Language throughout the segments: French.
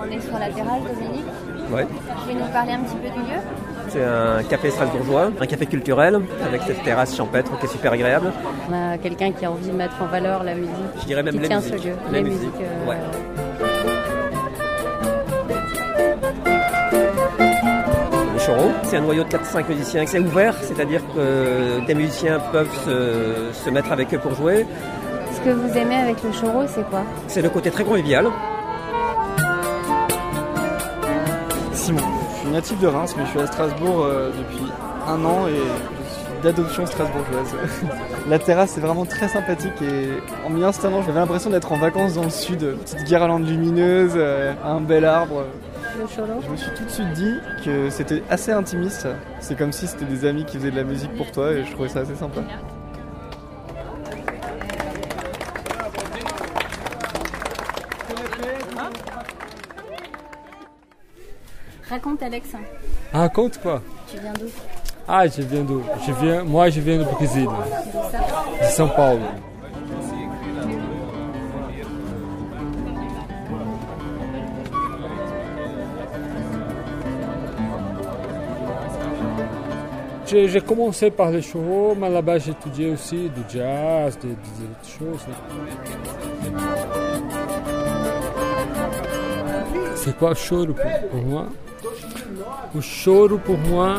On est sur la terrasse, Dominique. Ouais. Tu veux nous parler un petit peu du lieu? C'est un café strasbourgeois, un café culturel, avec cette terrasse champêtre qui est super agréable. On a quelqu'un qui a envie de mettre en valeur la musique. Je dirais même qui les tient musiques. ce lieu. Les Les musiques, musiques, euh, ouais. Le Choro, c'est un noyau de 4-5 musiciens. C'est ouvert, c'est-à-dire que des musiciens peuvent se, se mettre avec eux pour jouer. Ce que vous aimez avec le choro, c'est quoi? C'est le côté très convivial. Je suis natif de Reims, mais je suis à Strasbourg euh, depuis un an et je suis d'adoption strasbourgeoise. La terrasse est vraiment très sympathique et en m'y installant, j'avais l'impression d'être en vacances dans le sud. Petite guirlande lumineuse, euh, un bel arbre. Je me suis tout de suite dit que c'était assez intimiste. C'est comme si c'était des amis qui faisaient de la musique pour toi et je trouvais ça assez sympa. Raconte, Alex. Raconte quoi? Tu viens d'où? Ah, je viens d'où? Je viens, Moi, je viens D'où ça de São Paulo. J'ai commencé par les chorros, mais là-bas j'ai étudié aussi du jazz, des, choses. C'est quoi choro pour, pour moi? O choro pour moi,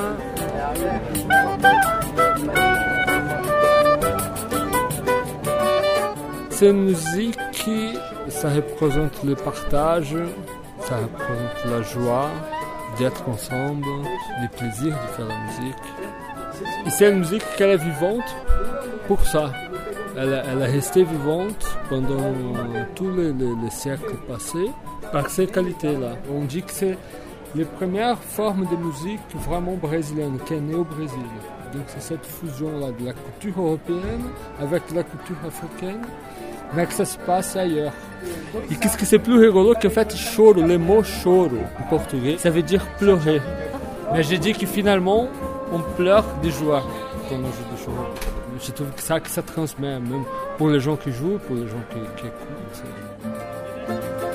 ça représente le partage, ça représente la joie d'être ensemble, le plaisir de faire la musique. Et c'est une musique qui est vivante pour ça. Elle, elle est restée vivante pendant tous les siècles passés par ces qualités-là. On dit que c'est les premières formes de musique vraiment brésilienne, qui est née au Brésil. Donc c'est cette fusion-là de la culture européenne avec la culture africaine, mais que ça se passe ailleurs. E qu'est-ce que c'est plus rigolo qu'en fait choro, le mot choro en portugais, ça veut dire pleurer. Mais j'ai dit que finalement, on pleure de joie quand on joue du choro. Je trouve que ça que ça transmet, même pour les gens qui jouent, pour les gens qui, qui écoutent.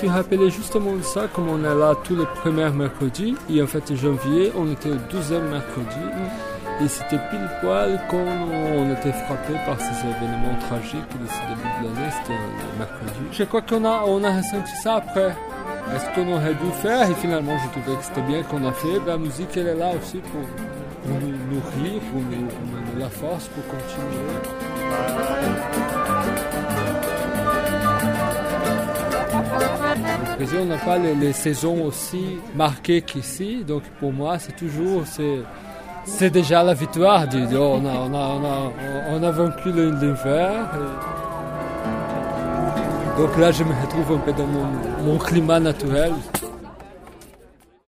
Suis rappelé justement de ça, comme on est là tous les premiers mercredis. Et en fait, janvier, on était au 12e mercredi. Et c'était pile poil quand on était frappé par ces événements tragiques de ce début de l'année, c'était le mercredi. Je crois qu'on a, on a ressenti ça après. Est-ce qu'on aurait dû faire? Et finalement, je trouvais que c'était bien qu'on a fait. La musique, elle est là aussi pour nous nourrir, pour nous nous donner la force pour continuer. On n'a pas les, saisons aussi marquées qu'ici. Donc pour moi, c'est toujours c'est déjà la victoire. Du, on, a, on, a, on, a, on a vaincu l'hiver. Donc là, je me retrouve un peu dans mon climat naturel.